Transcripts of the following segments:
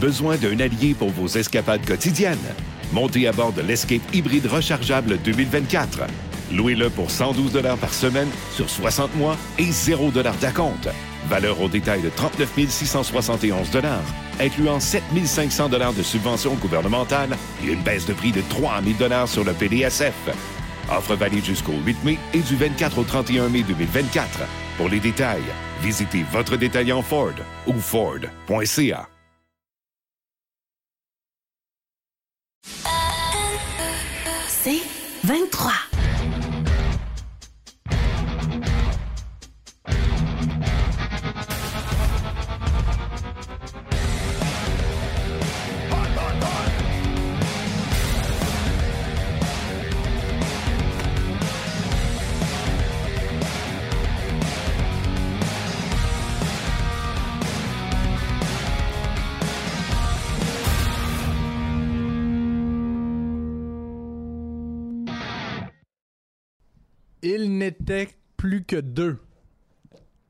Besoin d'un allié pour vos escapades quotidiennes? Montez à bord de l'Escape hybride rechargeable 2024. Louez-le pour 112 par semaine sur 60 mois et 0 d'acompte. Valeur au détail de 39 671 incluant 7 500 de subventions gouvernementales et une baisse de prix de 3 000 sur le PDSF. Offre valide jusqu'au 8 mai et du 24 au 31 mai 2024. Pour les détails, visitez votre détaillant Ford ou Ford.ca. 23. Il n'était plus que deux.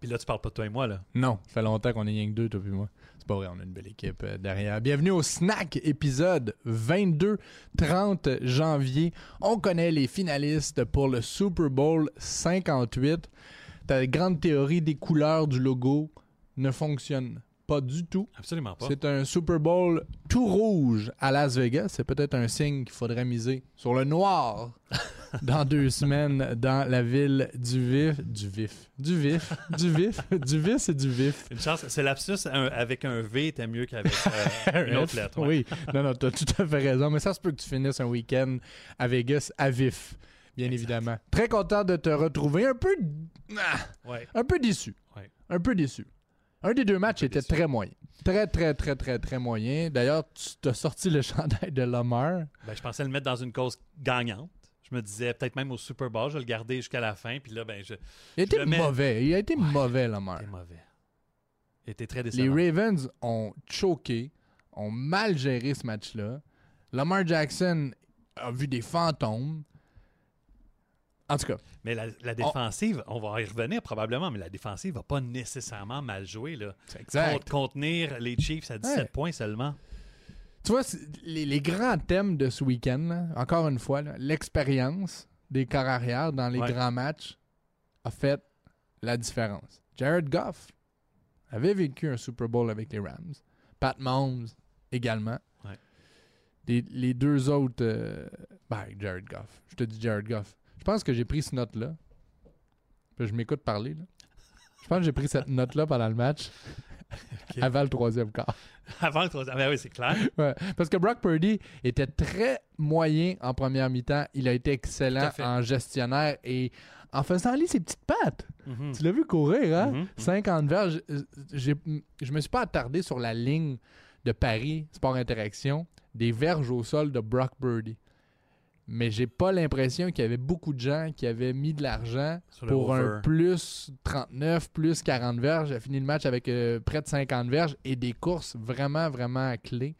Puis là, tu parles pas de toi et moi, là. Non, ça fait longtemps qu'on est rien que deux, toi et moi. C'est pas vrai, on a une belle équipe euh, derrière. Bienvenue au Snack, épisode 22, 30 janvier. On connaît les finalistes pour le Super Bowl 58. Ta grande théorie des couleurs du logo ne fonctionne pas du tout. Absolument pas. C'est un Super Bowl tout rouge à Las Vegas. C'est peut-être un signe qu'il faudrait miser sur le noir dans deux semaines dans la ville du vif. Du vif. Du vif. Du vif. Du vif, c'est du vif. Une chance. C'est lapsus un- avec un V était mieux qu'avec euh, une autre lettre. ouais. Oui. Non, non, t'as tout à fait raison. Mais ça se peut que tu finisses un week-end à Vegas à vif. Bien évidemment. Très content de te retrouver. Un peu, ah, Ouais. un peu déçu. Ouais. Un peu déçu. Un des deux matchs était très moyen. Très, très, très, très, très moyen. D'ailleurs, tu t'as sorti le chandail de Lamar. Ben, je pensais le mettre dans une cause gagnante. Je me disais peut-être même au Super Bowl, je vais le garder jusqu'à la fin. Puis là, ben, je. Il a été mets- mauvais. Il a été Ouais. mauvais, Lamar. C'était mauvais. Il était très Les décevant. Ravens ont choqué, ont mal géré ce match-là. Lamar Jackson a vu des fantômes. En tout cas, Mais la, la défensive, on va y revenir probablement, mais la défensive va pas nécessairement mal jouer. Là. exact. Con- Contenir les Chiefs à 17 Ouais. points seulement. Tu vois, les, les grands thèmes de ce week-end, encore une fois, l'expérience des corps arrière dans les Ouais. grands matchs a fait la différence. Jared Goff avait vécu un Super Bowl avec les Rams. Pat Mahomes également. Ouais. Les, les deux autres... euh, ben, Jared Goff. Je te dis Jared Goff. Je pense que j'ai pris cette note-là. Je m'écoute parler. Là. Je pense que j'ai pris cette note-là pendant le match. Avant le troisième quart. Avant le troisième. Ben oui, c'est clair. Ouais, parce que Brock Purdy était très moyen en première mi-temps. Il a été excellent en gestionnaire et en faisant aller ses petites pattes. Mhm. Tu l'as vu courir, hein? Mhm. 50 verges. Euh, Je me suis pas attardé sur la ligne de Paris, Sport Interaction, des verges au sol de Brock Purdy. Mais j'ai pas l'impression qu'il y avait beaucoup de gens qui avaient mis de l'argent pour over. un plus 39, plus 40 verges. J'ai fini le match avec euh, près de 50 verges et des courses vraiment, vraiment clés.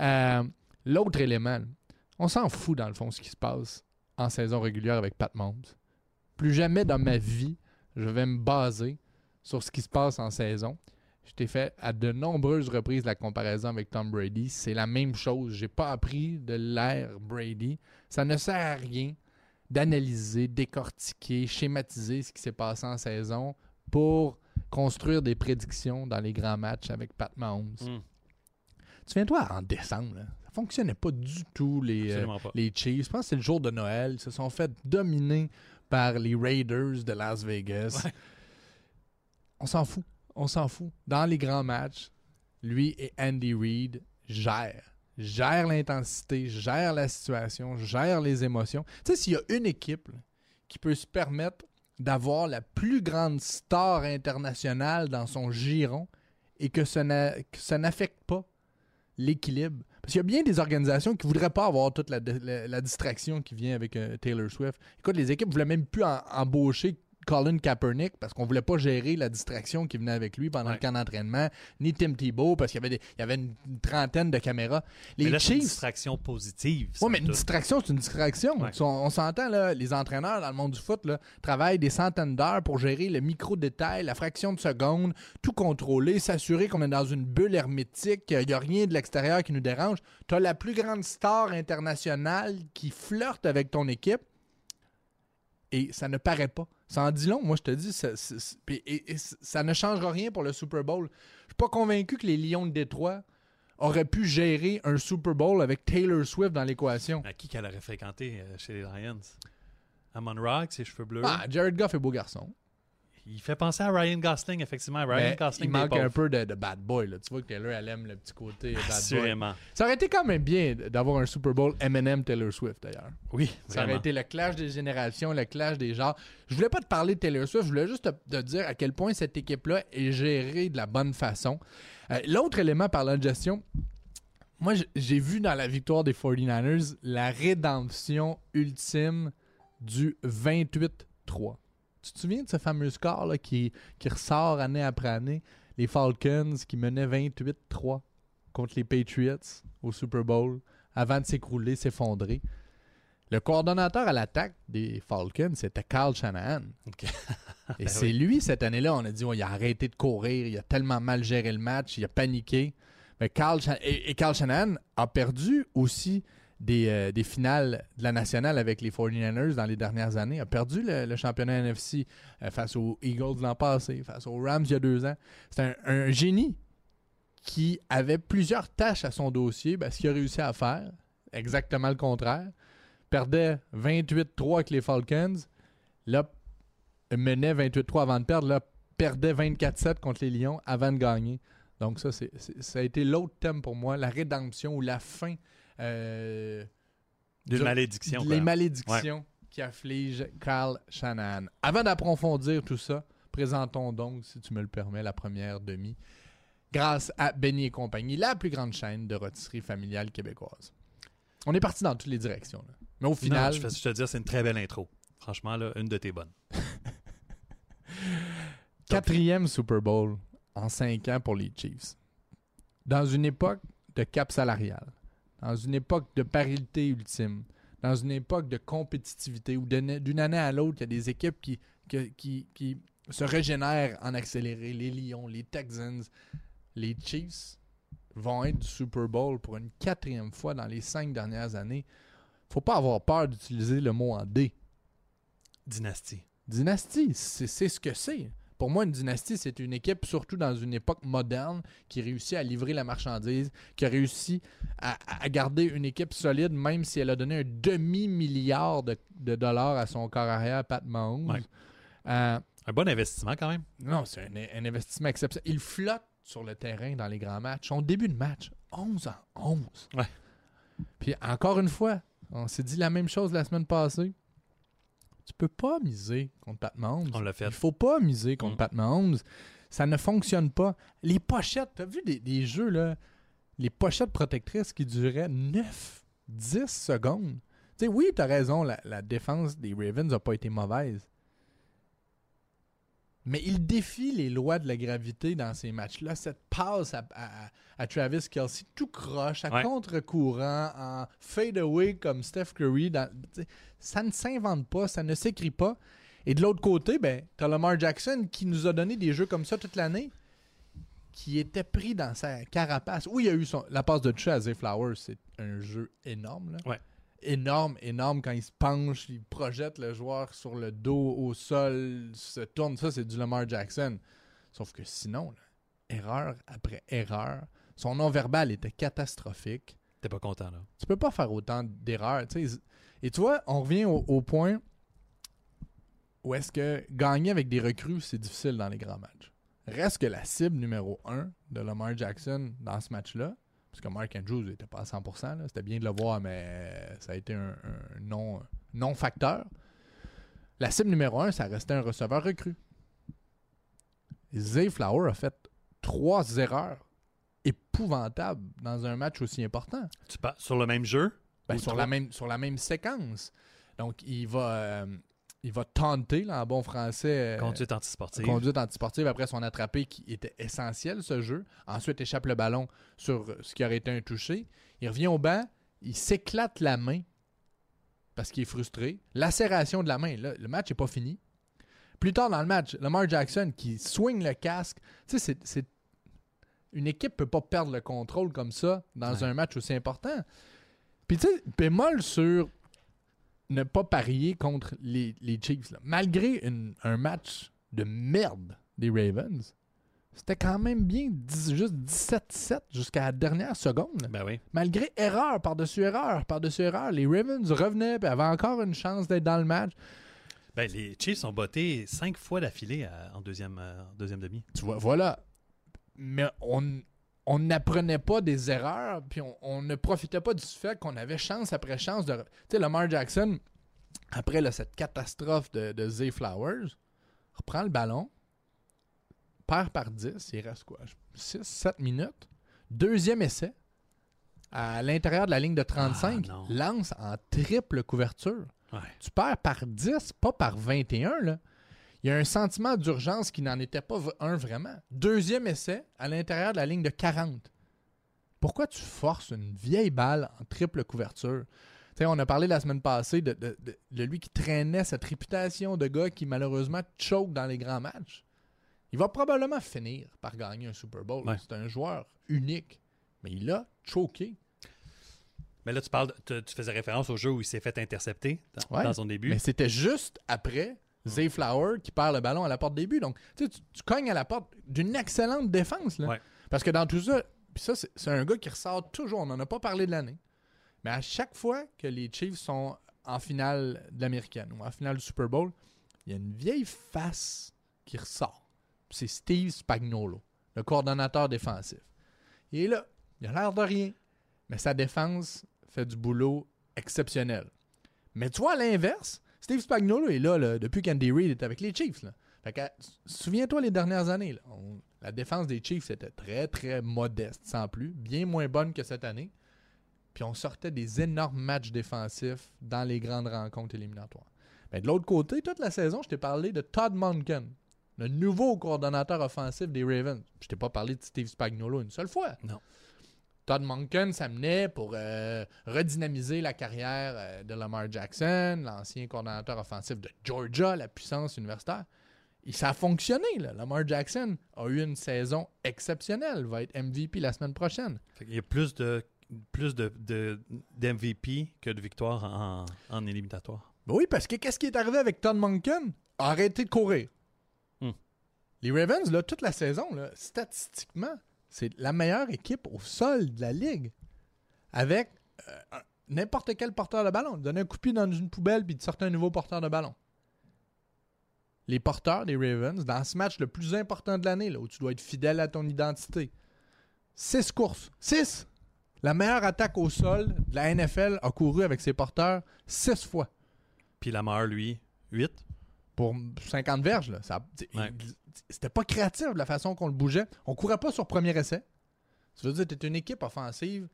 Euh, L'autre élément, on s'en fout dans le fond ce qui se passe en saison régulière avec Pat Mahomes. Plus jamais dans ma vie, je vais me baser sur ce qui se passe en saison. Je t'ai fait à de nombreuses reprises la comparaison avec Tom Brady. C'est la même chose. J'ai pas appris de l'ère Brady. Ça ne sert à rien d'analyser, décortiquer, schématiser ce qui s'est passé en saison pour construire des prédictions dans les grands matchs avec Pat Mahomes. Mm. Tu viens-toi en décembre, là. ça fonctionnait pas du tout les, euh, les Chiefs. Je pense que c'est le jour de Noël. Ils se sont fait dominer par les Raiders de Las Vegas. Ouais. On s'en fout. On s'en fout. Dans les grands matchs, lui et Andy Reid gèrent. Gèrent l'intensité, gèrent la situation, gèrent les émotions. Tu sais, s'il y a une équipe qui peut se permettre d'avoir la plus grande star internationale dans son giron et que ça n'affecte pas l'équilibre. Parce qu'il y a bien des organisations qui voudraient pas avoir toute la, distraction qui vient avec euh, Taylor Swift. Écoute, les équipes voulaient même plus embaucher Colin Kaepernick parce qu'on voulait pas gérer la distraction qui venait avec lui pendant Ouais. le camp d'entraînement, ni Tim Tebow parce qu'il y avait, des- il y avait une, une trentaine de caméras. Les Mais là, c'est une distraction positive. Oui, mais une distraction, c'est une distraction. Ouais. On, on s'entend, là, les entraîneurs dans le monde du foot là, travaillent des centaines d'heures pour gérer le micro-détail, la fraction de seconde, tout contrôler, s'assurer qu'on est dans une bulle hermétique, qu'il n'y a rien de l'extérieur qui nous dérange. Tu as la plus grande star internationale qui flirte avec ton équipe et ça ne paraît pas. Ça en dit long, moi je te dis, ça, et- et ne changera rien pour le Super Bowl. Je suis pas convaincu que les Lions de Détroit auraient pu gérer un Super Bowl avec Taylor Swift dans l'équation. À qui qu'elle aurait fréquenté euh, chez les Lions? Amon Rock, ses cheveux bleus? Ah, Jared Goff est beau garçon. Il fait penser à Ryan Gosling, effectivement. Ryan Mais Gosling, il manque un peu de, de bad boy. Là. Tu vois que Taylor, elle aime le petit côté bad boy. Ça aurait été quand même bien d'avoir un Super Bowl Eminem Taylor Swift d'ailleurs. Oui, Ça aurait été le clash des générations, le clash des genres. Je voulais pas te parler de Taylor Swift, je voulais juste te, te dire à quel point cette équipe-là est gérée de la bonne façon. Euh, L'autre élément parlant de gestion, moi j'ai vu dans la victoire des 49ers la rédemption ultime du 28-3. Tu te souviens de ce fameux score là, qui, qui ressort année après année? Les Falcons qui menaient 28-3 contre les Patriots au Super Bowl avant de s'écrouler, s'effondrer. Le coordonnateur à l'attaque des Falcons, c'était Carl Shanahan. Et Ben c'est oui. lui, cette année-là, on a dit, oh, il a arrêté de courir, il a tellement mal géré le match, il a paniqué. Mais Carl et, et Carl Shanahan a perdu aussi des, euh, des finales de la nationale avec les 49ers dans les dernières années. A perdu le, championnat NFC euh, face aux Eagles l'an passé, face aux Rams il y a deux ans. C'est un, génie qui avait plusieurs tâches à son dossier. Ben, ce qu'il a réussi à faire, exactement le contraire. Perdait 28-3 avec les Falcons. Là, menait 28-3 avant de perdre. Là, perdait 24-7 contre les Lions avant de gagner. Donc ça, c'est- ça a été l'autre thème pour moi, la rédemption ou la fin euh, D'une du- malédiction. les quoi. malédictions qui affligent Carl Shanahan. Avant d'approfondir tout ça, présentons donc, si tu me le permets, la première demi, grâce à Benny et compagnie, la plus grande chaîne de rôtisserie familiale québécoise. On est parti dans toutes les directions. là. Mais au Non, final, je, te dis, c'est une très belle intro. Franchement, là, une de tes bonnes. quatrième Super Bowl en cinq ans pour les Chiefs. Dans une époque de cap salarial, dans une époque de parité ultime, dans une époque de compétitivité où d'une année à l'autre, il y a des équipes qui, qui, qui se régénèrent en accéléré. Les Lions, les Texans, les Chiefs vont être du Super Bowl pour une quatrième fois dans les cinq dernières années. faut pas avoir peur d'utiliser le mot en D. Dynastie. Dynastie, c'est ce que c'est. Pour moi, une dynastie, c'est une équipe, surtout dans une époque moderne, qui réussit à livrer la marchandise, qui a réussi à, à garder une équipe solide, même si elle a donné un demi-milliard de, de dollars à son corps arrière, Pat Mahomes. Ouais. Euh, Un bon investissement quand même. non, c'est un, un investissement exceptionnel. Il flotte sur le terrain dans les grands matchs. Son début de match, 11 en 11. Ouais. Puis encore une fois, on s'est dit la même chose la semaine passée. Tu peux pas miser contre Pat Mahomes. On l'a fait. Il faut pas miser contre Mm. Pat Mahomes. Ça ne fonctionne pas. Les pochettes, t'as vu des, des jeux, là, les pochettes protectrices qui duraient 9, 10 secondes. Tu sais, oui, t'as raison, la, la défense des Ravens n'a pas été mauvaise. Mais il défie les lois de la gravité dans ces matchs-là. Cette passe à, à- à Travis Kelsey, tout croche, à Ouais. contre-courant, en fade-away comme Steph Curry. dans- ça ne s'invente pas, ça ne s'écrit pas. Et de l'autre côté, ben, t'as Lamar Jackson qui nous a donné des jeux comme ça toute l'année, qui était pris dans sa carapace. Oui, il y a eu son- la passe de toucher à Zay Flowers, c'est un jeu énorme. Là. Ouais. Énorme, énorme. Quand il se penche, il projette le joueur sur le dos, au sol, se tourne. Ça, c'est du Lamar Jackson. Sauf que sinon, là, erreur après erreur, son non-verbal était catastrophique T'es pas content, là. tu peux pas faire autant d'erreurs. tu sais. Et tu vois, on revient au, au point où est-ce que gagner avec des recrues, c'est difficile dans les grands matchs. Reste que la cible numéro un de Lamar Jackson dans ce match-là, parce que Mark Andrews n'était pas à 100%, là, c'était bien de le voir, mais ça a été un, un non, non-facteur. La cible numéro un, ça restait un receveur recru. Zay Flower a fait trois erreurs épouvantables dans un match aussi important. Tu pas sur le même jeu? Ben, sur, la même, sur la même séquence. Donc, il va. euh, il va tenter, là, en bon français. euh, Conduite antisportive. Conduite antisportive après son attrapé qui était essentiel, ce jeu. Ensuite, échappe le ballon sur ce qui aurait été un touché. Il revient au banc, il s'éclate la main parce qu'il est frustré. Lacération de la main. Là, le match n'est pas fini. Plus tard dans le match, Lamar Jackson qui swing le casque. Tu sais, c'est- c'est. Une équipe peut pas perdre le contrôle comme ça dans Ouais. un match aussi important. Puis tu sais, bémol sur ne pas parier contre les, les Chiefs. là. Malgré une- un match de merde des Ravens, c'était quand même bien juste 17-7 jusqu'à la dernière seconde. Ben oui. Malgré erreur par-dessus erreur par-dessus erreur, les Ravens revenaient et avaient encore une chance d'être dans le match. Ben, les Chiefs ont botté cinq fois d'affilée à- en deuxième, euh, en deuxième demi. Tu vois, voilà. Mais on on n'apprenait pas des erreurs, puis on, on ne profitait pas du fait qu'on avait chance après chance de. Tu sais, Lamar Jackson, après là, cette catastrophe de, de Zay Flowers, reprend le ballon, perd par 10, il reste quoi? 6, 7 minutes. Deuxième essai, à l'intérieur de la ligne de 35, Ah, lance en triple couverture. Ouais. Tu perds par 10, pas par 21. Là. Il y a un sentiment d'urgence qui n'en était pas un vraiment. Deuxième essai à l'intérieur de la ligne de 40. Pourquoi tu forces une vieille balle en triple couverture? On a parlé la semaine passée de, de- de- de lui qui traînait cette réputation de gars qui malheureusement choke dans les grands matchs. Il va probablement finir par gagner un Super Bowl. Ouais. C'est un joueur unique. Mais il a choqué. Mais là, tu parles, de- tu, tu faisais référence au jeu où il s'est fait intercepter dans, Ouais. dans son début. Mais c'était juste après Zay Flower qui perd le ballon à la porte des buts. Donc, tu, tu, cognes à la porte d'une excellente défense. Là. Ouais. Parce que dans tout ça, puis ça, c'est un gars qui ressort toujours. On n'en a pas parlé de l'année. Mais à chaque fois que les Chiefs sont en finale de l'américaine ou en finale du Super Bowl, il y a une vieille face qui ressort. C'est Steve Spagnuolo, le coordonnateur défensif. Il est là. Il a l'air de rien. Mais sa défense fait du boulot exceptionnel. Mais tu vois, à l'inverse, Steve Spagnuolo est là, depuis qu'Andy Reid est avec les Chiefs. Souviens-toi les dernières années. la défense des Chiefs était très, très modeste, sans plus. Bien moins bonne que cette année. Puis on sortait des énormes matchs défensifs dans les grandes rencontres éliminatoires. Mais de l'autre côté, toute la saison, je t'ai parlé de Todd Monken, le nouveau coordonnateur offensif des Ravens. Je t'ai pas parlé de Steve Spagnuolo une seule fois. Non. Todd Monken s'amenait pour euh, redynamiser la carrière euh, de Lamar Jackson, l'ancien coordonnateur offensif de Georgia, la puissance universitaire. Et ça a fonctionné. Là. Lamar Jackson a eu une saison exceptionnelle, va être MVP la semaine prochaine. Qu'il y a plus de plus de, de- d'MVP que de victoires en, en éliminatoire. Ben oui, parce que qu'est-ce qui est arrivé avec Todd Monken? Arrêtez de courir. Hmm. Les Ravens, là, toute la saison, là, statistiquement, c'est la meilleure équipe au sol de la ligue. Avec euh, n'importe quel porteur de ballon. Donner un coup de pied dans une poubelle puis de sortir un nouveau porteur de ballon. Les porteurs des Ravens, dans ce match le plus important de l'année, là, où tu dois être fidèle à ton identité, six courses. Six! La meilleure attaque au sol de la NFL a couru avec ses porteurs six fois Puis Lamar, lui, 8. pour 50 verges. Là. Ça- Ouais. C'était pas créatif la façon qu'on le bougeait. On courait pas sur premier essai. Ça veut dire que tu es une équipe offensive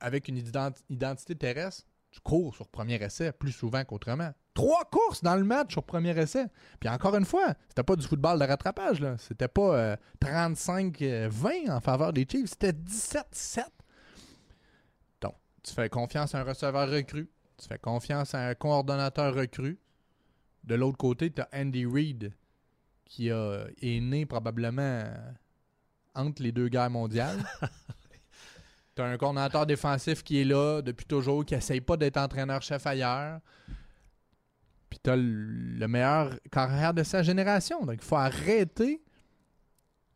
avec une ident- identité terrestre. Tu cours sur premier essai plus souvent qu'autrement. Trois courses dans le match sur premier essai. Puis encore une fois, c'était pas du football de rattrapage. C'était pas euh, 35-20 en faveur des Chiefs. C'était 17-7. Donc, tu fais confiance à un receveur recru. Tu fais confiance à un coordonnateur recru. De l'autre côté, tu as Andy Reid qui a- est né probablement euh, entre les deux guerres mondiales. tu as un coordonnateur défensif qui est là depuis toujours, qui essaye pas d'être entraîneur-chef ailleurs. Puis tu as le meilleur carrière de sa génération. Donc, il faut arrêter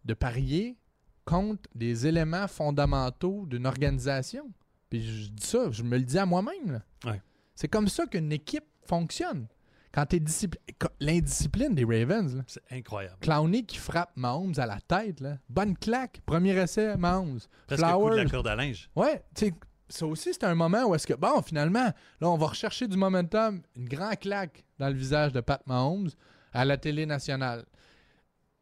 de parier contre des éléments fondamentaux d'une organisation. Puis je dis ça, je me le dis à moi-même. Ouais. C'est comme ça qu'une équipe fonctionne. Quand tu es L'indiscipline des Ravens, là. C'est incroyable. Clowney qui frappe Mahomes à la tête, là. bonne claque, premier essai, Mahomes. Presque coup de Flowers. la corde à linge. Ouais, tu ça aussi, c'est un moment où est-ce que, bon, finalement, là, on va rechercher du momentum, une grande claque dans le visage de Pat Mahomes à la télé nationale.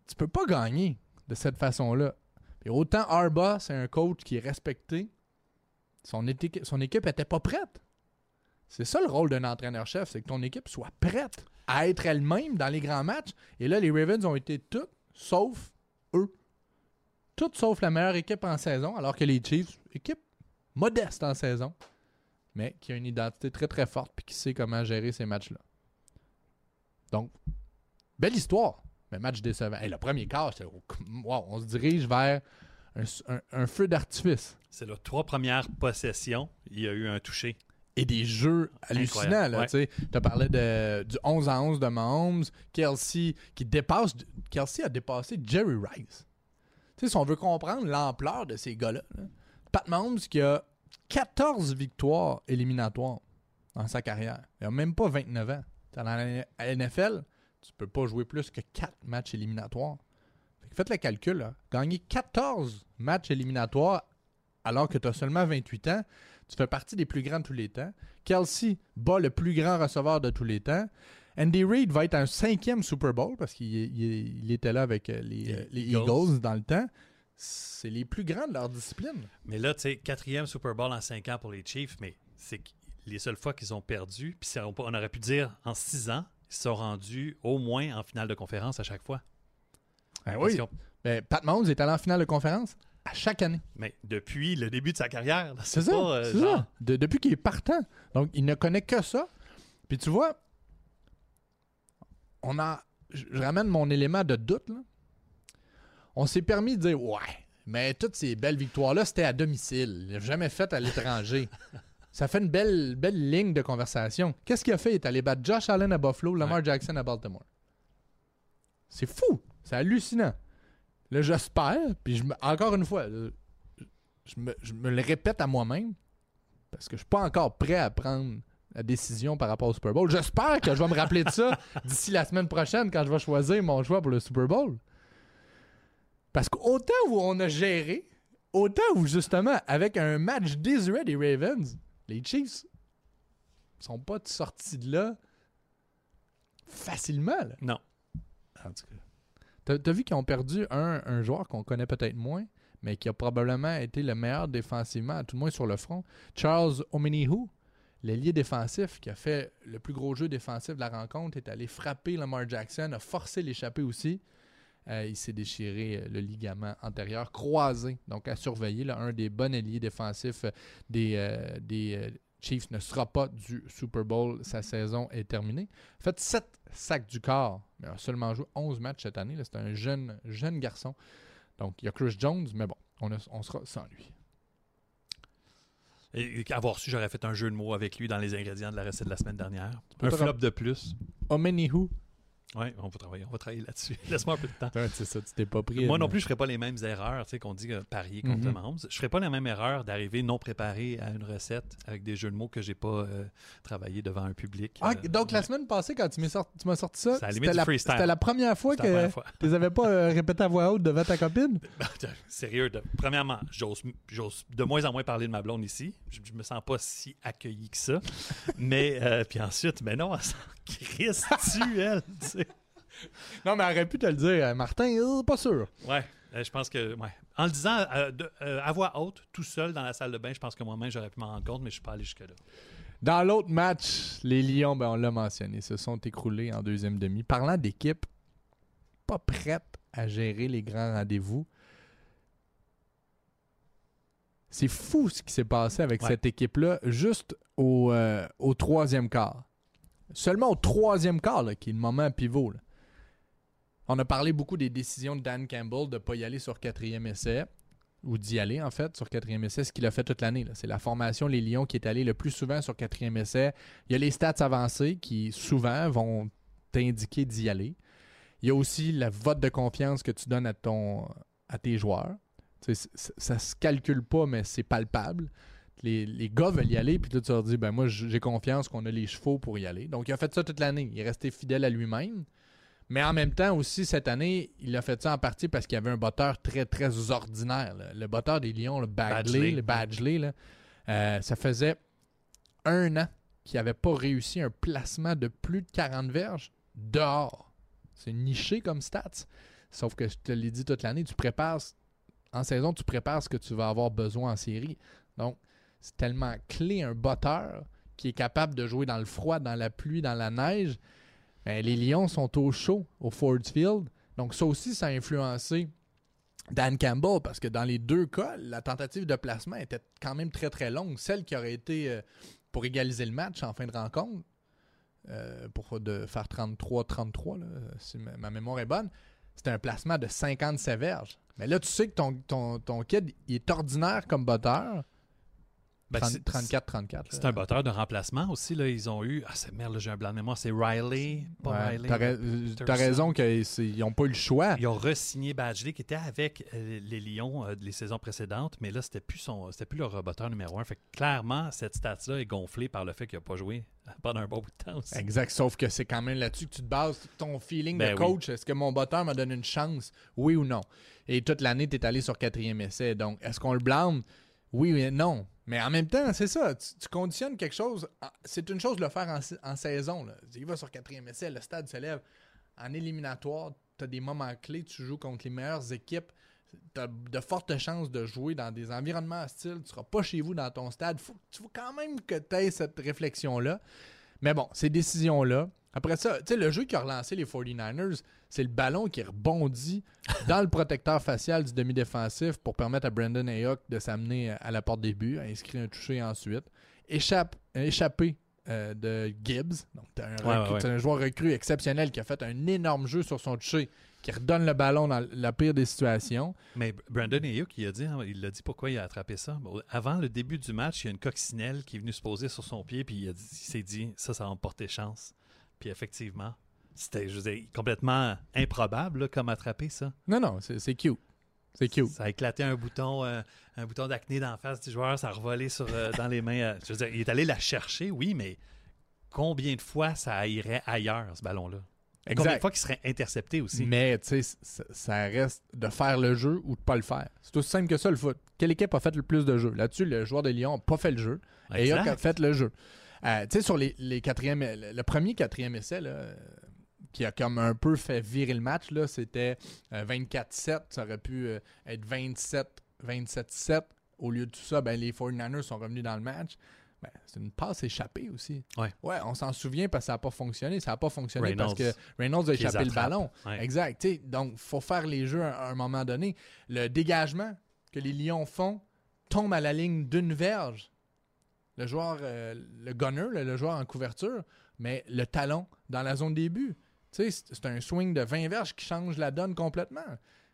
Tu peux pas gagner de cette façon-là. Autant Arba, c'est un coach qui est respecté, son, éti- son équipe était pas prête. C'est ça le rôle d'un entraîneur-chef, c'est que ton équipe soit prête à être elle-même dans les grands matchs. Et là, les Ravens ont été toutes, sauf eux. Toutes sauf la meilleure équipe en saison, alors que les Chiefs, équipe modeste en saison, mais qui a une identité très très forte et qui sait comment gérer ces matchs-là. Donc, belle histoire, mais match décevant. Et le premier quart, wow, on se dirige vers un, feu d'artifice C'est les trois premières possessions. Il y a eu un touché. Et des jeux hallucinants. Là, ouais. Tu as parlé de, du 11 à 11 de Mahomes, Kelsey qui dépasse. Kelsey a dépassé Jerry Rice. Si on veut comprendre l'ampleur de ces gars-là, là, Pat Mahomes qui a 14 victoires éliminatoires dans sa carrière. Il n'a même pas 29 ans. Dans la NFL, tu peux pas jouer plus que 4 matchs éliminatoires. Faites le calcul. Là. Gagner 14 matchs éliminatoires alors que tu as seulement 28 ans, tu fais partie des plus grands de tous les temps. Kelsey bat le plus grand receveur de tous les temps. Andy Reid va être un cinquième Super Bowl parce qu'il il- il était là avec euh, les, Les euh, les Eagles. Eagles dans le temps. C'est les plus grands de leur discipline. Mais là, tu sais, quatrième Super Bowl en cinq ans pour les Chiefs, mais c'est les seules fois qu'ils ont perdu, puis on on aurait pu dire en six ans, ils se sont rendus au moins en finale de conférence à chaque fois. Ben ont- Ben, Pat Mahomes est allé en finale de conférence à chaque année. mais depuis le début de sa carrière, C'est ça. pas euh, c'est genre- ça. De- depuis qu'il est partant. Donc, il ne connaît que ça. Puis tu vois, on a. Je ramène mon élément de doute. là. On s'est permis de dire Ouais, mais toutes ces belles victoires-là, c'était à domicile. Jamais fait à l'étranger. Ça fait une belle, belle ligne de conversation. Qu'est-ce qu'il a fait? Il est allé battre Josh Allen à Buffalo, Lamar Jackson à Baltimore. C'est fou. C'est hallucinant. Là, j'espère, puis je me- encore une fois, là, je me, je me le répète à moi-même, parce que je suis pas encore prêt à prendre la décision par rapport au Super Bowl. J'espère que je vais me rappeler de ça d'ici la semaine prochaine quand je vais choisir mon choix pour le Super Bowl. Parce qu'autant où on a géré, autant où justement, avec un match désuet des Ravens, les Chiefs sont pas sortis de là facilement. là. Non. En tout cas. T'as, t'as vu qu'ils ont perdu un, un joueur qu'on connaît peut-être moins, mais qui a probablement été le meilleur défensivement, à tout le moins sur le front. Charles Omenihu, l'ailier défensif qui a fait le plus gros jeu défensif de la rencontre, est allé frapper Lamar Jackson, a forcé l'échappée aussi. Euh, il s'est déchiré euh, le ligament antérieur croisé. Donc à surveiller, un des bons ailiers défensifs euh, des, Chiefs ne sera pas du Super Bowl. Sa saison est terminée. A fait 7 sacs du corps, mais a seulement joué 11 matchs cette année. là. C'est un jeune, jeune garçon. Donc il y a Chris Jones, mais bon, on, a- on sera sans lui. Et, avoir su, j'aurais fait un jeu de mots avec lui dans les ingrédients de la recette de la semaine dernière. Un flop de plus. Omenihu. Oui, on va travailler, on va travailler là-dessus. Laisse-moi un peu de temps. C'est ça, tu t'es pas pris. Moi non plus, je ferais pas les mêmes erreurs, tu sais, qu'on dit parier contre Mhm. Mahomes. Je ferais pas la même erreur d'arriver non préparé à une recette avec des jeux de mots que j'ai pas euh, travaillé devant un public. Ah, Euh, donc la semaine passée, quand tu m'as sorti, sorti ça, la c'était la, première fois que tu les avais pas euh, répété à voix haute devant ta copine? Sérieux, de- premièrement, j'ose j'ose de moins en moins parler de ma blonde ici. Je, je me sens pas si accueilli que ça. Mais, puis ensuite, mais non, elle. tu sais. Non, mais elle aurait pu te le dire, euh, Martin, euh, pas sûr. Ouais, euh, je pense que, ouais. En le disant euh, de- euh, à voix haute, tout seul dans la salle de bain, je pense que moi-même, j'aurais pu m'en rendre compte, mais je suis pas allé jusque-là. Dans l'autre match, les Lions, ben, on l'a mentionné, se sont écroulés en deuxième demi. Parlant d'équipe pas prête à gérer les grands rendez-vous, c'est fou ce qui s'est passé avec Ouais. cette équipe-là, juste au, euh, au troisième quart. Seulement au troisième quart, qui est le moment pivot. On a parlé beaucoup des décisions de Dan Campbell de ne pas y aller sur quatrième essai, ou d'y aller en fait sur quatrième essai, ce qu'il a fait toute l'année. C'est la formation Les Lions qui est allé le plus souvent sur quatrième essai. Il y a les stats avancées qui souvent vont t'indiquer d'y aller. Il y a aussi le vote de confiance que tu donnes à, ton, à tes joueurs. C- ça se calcule pas, mais c'est palpable. Les, les gars veulent y aller, puis tu leur dis, ben moi, j'ai confiance qu'on a les chevaux pour y aller. Donc, il a fait ça toute l'année. Il est resté fidèle à lui-même. Mais en même temps aussi, cette année, il a fait ça en partie parce qu'il y avait un botteur très, très ordinaire. là. Le botteur des Lions, le Badgley, Badgley. le Badgley, là, euh, ça faisait un an qu'il n'avait pas réussi un placement de plus de 40 verges dehors. C'est niché comme stats. Sauf que je te l'ai dit toute l'année, tu prépares en saison, tu prépares ce que tu vas avoir besoin en série. Donc, c'est tellement clé un botteur qui est capable de jouer dans le froid, dans la pluie, dans la neige, ben, les Lions sont au chaud au Ford Field. Donc ça aussi, ça a influencé Dan Campbell parce que dans les deux cas, la tentative de placement était quand même très très longue. Celle qui aurait été euh, pour égaliser le match en fin de rencontre, euh, pour faire 33-33, là, si ma, mémoire est bonne, c'était un placement de 57 verges. Mais là, tu sais que ton, kid, il est ordinaire comme batteur. Ben, 30 c'est- 34-34. C'est un batteur de remplacement aussi. Là. Ils ont eu. Ah, c'est merde, j'ai un blanc de mémoire. C'est Riley. Pas Riley. T'as, ra- euh, raison qu'ils n'ont pas eu le choix. Ils ont re-signé Badgley qui était avec euh, les Lions euh, les saisons précédentes, mais là, c'était plus son plus leur batteur numéro un. Fait que clairement, cette stat-là est gonflée par le fait qu'il n'a pas joué pendant un bon bout de temps aussi. Exact, sauf que c'est quand même là-dessus que tu te bases ton feeling Ben de oui. coach. Est-ce que mon batteur m'a donné une chance, oui ou non? Et toute l'année, tu es allé sur quatrième essai. Donc, est-ce qu'on le blâme? Oui ou non. Mais en même temps, c'est ça. Tu, conditionnes quelque chose. C'est une chose de le faire en, sa- en saison. Il va sur quatrième essai, le stade se lève. En éliminatoire, tu as des moments clés. Tu joues contre les meilleures équipes. Tu as de fortes chances de jouer dans des environnements hostiles. Tu seras pas chez vous dans ton stade. Tu faut quand même que tu aies cette réflexion-là. Mais bon, ces décisions-là. Après ça, tu sais, le jeu qui a relancé les 49ers, c'est le ballon qui rebondit dans le protecteur facial du demi-défensif pour permettre à Brandon Ayuk de s'amener à la porte des buts, à inscrire un touché ensuite. Échappe, échappé euh, de Gibbs. Donc, un, Ouais, recru- ouais, ouais. t'as un joueur recru exceptionnel qui a fait un énorme jeu sur son touché, qui redonne le ballon dans la pire des situations. Mais Brandon Ayuk, il a dit, hein, il a dit pourquoi il a attrapé ça. Avant le début du match, il y a une coccinelle qui est venue se poser sur son pied, puis il, il s'est dit, ça, ça va me porter chance. Puis effectivement, c'était je veux dire, complètement improbable là, comme attraper ça. Non, non, c'est c'est cute. C'est cute. Ça a éclaté un bouton, euh, un bouton d'acné dans la face du joueur, ça a revolé sur, euh, dans les mains. euh, je veux dire, il est allé la chercher, oui, mais combien de fois ça irait ailleurs, ce ballon-là? Combien de fois qu'il serait intercepté aussi? Mais tu sais, ça, ça reste de faire le jeu ou de pas le faire. C'est aussi simple que ça le foot. Quelle équipe a fait le plus de jeux? Là-dessus, le joueur de Lyon n'a pas fait le jeu. Et Exact. a fait le jeu. Euh, tu sais, sur les, les quatrièmes, le, premier quatrième essai, là, euh, qui a comme un peu fait virer le match, là, c'était euh, 24-7. Ça aurait pu euh, être 27 27-7. Au lieu de tout ça, ben, les 49ers sont revenus dans le match. Ben, c'est une passe échappée aussi. Ouais. Ouais, on s'en souvient parce que ça n'a pas fonctionné. Ça n'a pas fonctionné parce que Reynolds. A échappé le ballon. Ouais. Exact. Donc, il faut faire les jeux à, à un moment donné. Le dégagement que les Lions font tombe à la ligne d'une verge. Le joueur, euh, le gunner, le, le joueur en couverture, mais le talon dans la zone des buts. Tu sais, c'est un swing de 20 verges qui change la donne complètement.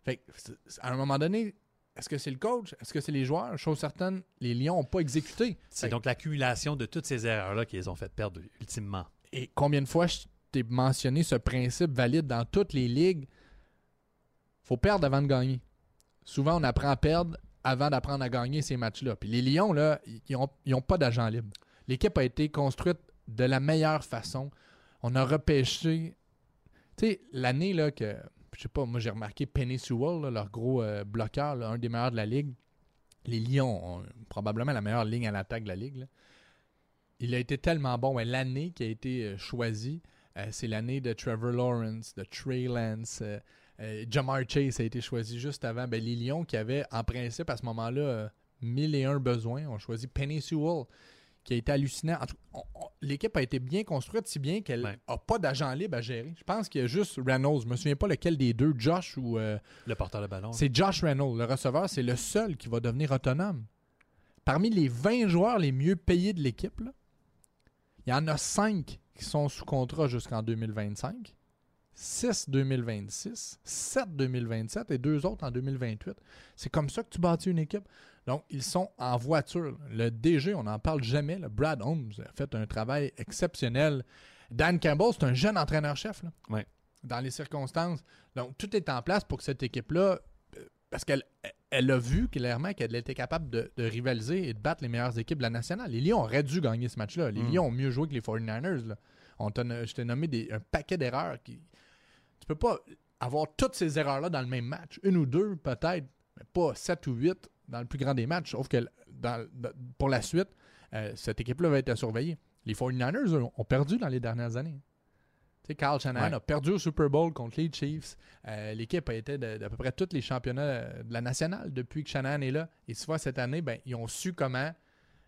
Fait que, à un moment donné, est-ce que c'est le coach? Est-ce que c'est les joueurs? Chose certaine, les Lions n'ont pas exécuté. C'est donc l'accumulation de toutes ces erreurs-là qui les ont fait perdre ultimement. Et combien de fois je t'ai mentionné ce principe valide dans toutes les ligues? faut perdre avant de gagner. Souvent, on apprend à perdre avant d'apprendre à gagner ces matchs-là. Puis les Lions, là, ils n'ont ils ont pas d'agent libre. L'équipe a été construite de la meilleure façon. On a repêché. Tu sais, l'année là, que. Je sais pas, moi j'ai remarqué Penny Sewell, leur gros euh, bloqueur, un des meilleurs de la ligue. Les Lions ont probablement la meilleure ligne à l'attaque de la ligue. Il a été tellement bon. L'année qui a été euh, choisie, euh, c'est l'année de Trevor Lawrence, de Trey Lance. Euh, Jamar Chase a été choisi juste avant. Ben, les Lions qui avaient, en principe, à ce moment-là, euh, mille et un besoins, ont choisi Penny Sewell, qui a été hallucinant. L'équipe a été bien construite, si bien qu'elle n'a Ouais. pas d'agent libre à gérer. Je pense qu'il y a juste Reynolds. Je me souviens pas lequel des deux, Josh ou. euh, Le porteur de ballon. c'est Josh Reynolds, le receveur, c'est le seul qui va devenir autonome. Parmi les 20 joueurs les mieux payés de l'équipe, il y en a 5 qui sont sous contrat jusqu'en 2025, 6 2026, 7 2027 et deux autres en 2028. C'est comme ça que tu bâtis une équipe. Donc, ils sont en voiture. Le DG, on n'en parle jamais. là. Brad Holmes a fait un travail exceptionnel. Dan Campbell, c'est un jeune entraîneur-chef. Ouais. dans les circonstances. Donc, tout est en place pour que cette équipe-là, euh, parce qu'elle elle a vu clairement qu'elle était capable de, de rivaliser et de battre les meilleures équipes de la nationale. Les Lions auraient dû gagner ce match-là. Les Mm. Lions ont mieux joué que les 49ers. Là. On je t'ai nommé des- un paquet d'erreurs. Qui... Peux pas avoir toutes ces erreurs-là dans le même match. Une ou deux, peut-être, mais pas sept ou huit dans le plus grand des matchs. Sauf que dans- pour la suite, euh, cette équipe-là va être à surveiller. Les 49ers eux, ont perdu dans les dernières années. Tu sais, Carl Shanahan Ouais. a perdu au Super Bowl contre les Chiefs. Euh, L'équipe a été d'à peu près tous les championnats de la nationale depuis que Shanahan est là. Et vois, cette année, ben, ils ont su comment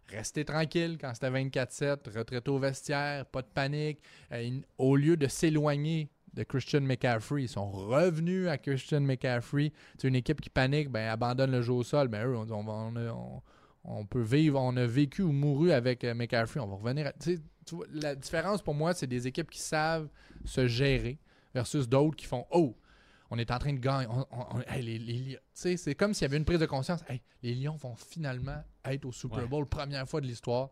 rester tranquille quand c'était 24-7, retraité au vestiaire, pas de panique. Euh, au lieu de s'éloigner de Christian McCaffrey, ils sont revenus à Christian McCaffrey. C'est une équipe qui panique, ben abandonne le jeu au sol. Ben eux, on, on peut vivre, on a vécu ou mouru avec euh, McCaffrey. On va revenir. à- tu vois, la différence pour moi, c'est des équipes qui savent se gérer versus d'autres qui font Oh, on est en train de gagner. Hey, les, c'est comme s'il y avait une prise de conscience. Hey, les Lions vont finalement être au Super Ouais. Bowl, première fois de l'histoire.